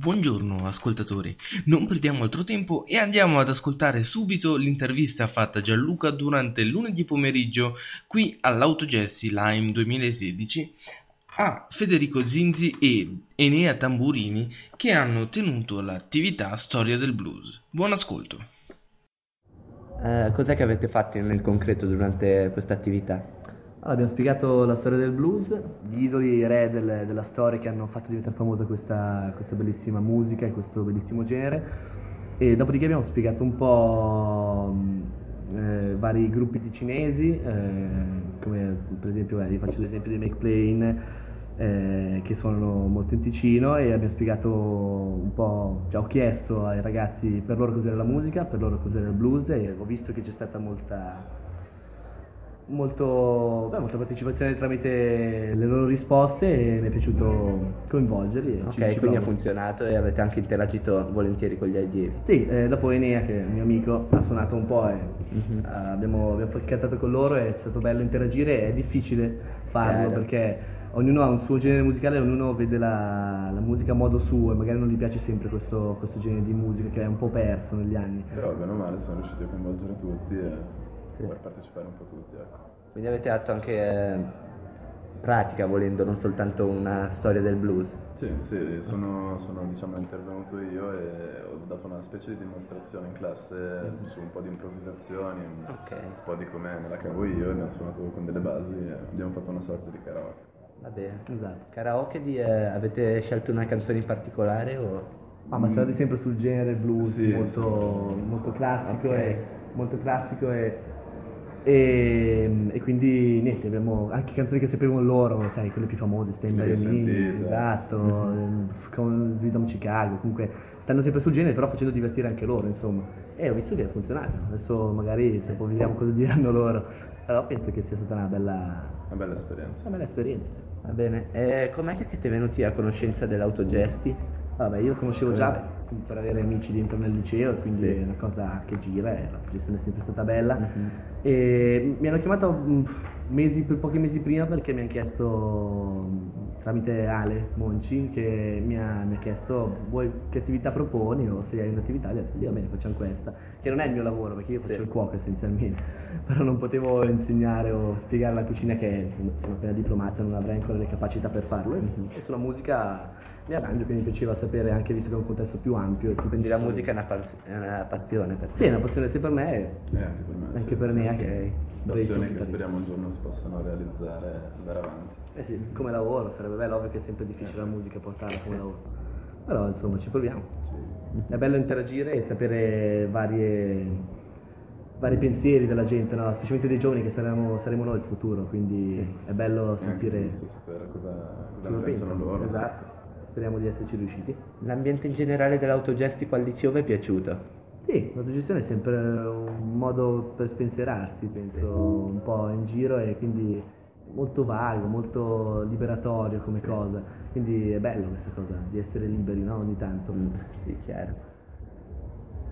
Buongiorno ascoltatori, non perdiamo altro tempo e andiamo ad ascoltare subito l'intervista fatta Gianluca durante lunedì pomeriggio qui all'Autogesti Lime 2016 a Federico Zinzi e Enea Tamburini che hanno tenuto l'attività Storia del Blues. Buon ascolto. Eh, cos'è che avete fatto nel concreto durante questa attività? Allora, abbiamo spiegato la storia del blues, gli idoli re del, della storia che hanno fatto diventare famosa questa, questa, bellissima musica e questo bellissimo genere. E dopodiché abbiamo spiegato un po' eh, vari gruppi di cinesi, eh, come per esempio, eh, vi faccio l'esempio di Make Plain, eh, che suonano molto in Ticino e abbiamo spiegato un po', cioè ho chiesto ai ragazzi per loro cos'era la musica, per loro cos'era il blues e ho visto che c'è stata molta molto, beh, molta partecipazione tramite le loro risposte e mi è piaciuto coinvolgerli. Ok, ci, ci quindi ha funzionato e avete anche interagito volentieri con gli allievi. Sì, eh, dopo Enea, che è mio amico, ha suonato un po' e mm-hmm. abbiamo, abbiamo cantato con loro, è stato bello interagire, è difficile farlo Chiaro. perché ognuno ha un suo genere musicale, ognuno vede la, la, musica a modo suo e magari non gli piace sempre questo, questo genere di musica che è un po' perso negli anni. Però bene o male sono riusciti a coinvolgere tutti e per partecipare un po' tutti. Ecco. Quindi avete dato anche eh, pratica volendo, non soltanto una storia del blues. Sì, sì, sono, sono diciamo, intervenuto io e ho dato una specie di dimostrazione in classe mm-hmm. su un po' di improvvisazioni, okay. un po' di come me la cavo io, abbiamo suonato con delle basi e abbiamo fatto una sorta di karaoke. Va bene, esatto. Karaoke di, eh, avete scelto una canzone in particolare o... Ah, ma state sempre sul genere blues, sì, molto, sì. molto classico okay. e molto classico e e, e, quindi niente, abbiamo anche canzoni che sapevano loro, sai, quelle più famose, Stand By Me, esatto, mm-hmm. con Freedom Chicago, comunque stanno sempre sul genere però facendo divertire anche loro, insomma. E ho visto che ha funzionato, adesso magari se poi vediamo cosa diranno loro, però penso che sia stata una bella, una bella esperienza. Una bella esperienza. Va bene, e com'è che siete venuti a conoscenza dell'autogesti? Vabbè, io conoscevo già per avere amici dentro nel liceo, quindi sì. è una cosa che gira e la gestione è sempre stata bella. Uh-huh. E mi hanno chiamato mm, mesi, pochi mesi prima perché mi hanno chiesto mm, tramite Ale Monci che mi ha, mi ha, chiesto vuoi che attività proponi o se hai un'attività, gli ho detto sì va bene facciamo questa, che non è il mio lavoro perché io faccio sì. il cuoco essenzialmente, però non potevo insegnare o spiegare la cucina che sono appena diplomata, non avrei ancora le capacità per farlo uh-huh. e sulla musica mi arrangio, quindi mi piaceva sapere anche visto che è un contesto più ampio. Quindi la musica è una, pas- è una passione per te? Sì, è una passione sia per me, e eh, anche per me. Anche sì, per me, che passione che speriamo un giorno si possano realizzare e andare avanti. Eh sì, come lavoro, sarebbe bello, ovvio che è sempre difficile eh sì. la musica portarla come lavoro. Però insomma ci proviamo. Sì. È bello interagire e sapere varie vari pensieri della gente, no? specialmente dei giovani che saremo, saremo noi il futuro, quindi sì. è bello sentire... È sapere cosa, cosa ne pensano loro. Esatto speriamo di esserci riusciti. L'ambiente in generale dell'autogestico al liceo vi è piaciuto? Sì, l'autogestione è sempre un modo per spensierarsi, penso, un po' in giro e quindi molto vago, molto liberatorio come cosa. Quindi è bello questa cosa di essere liberi, no? Ogni tanto. Mm, sì, chiaro.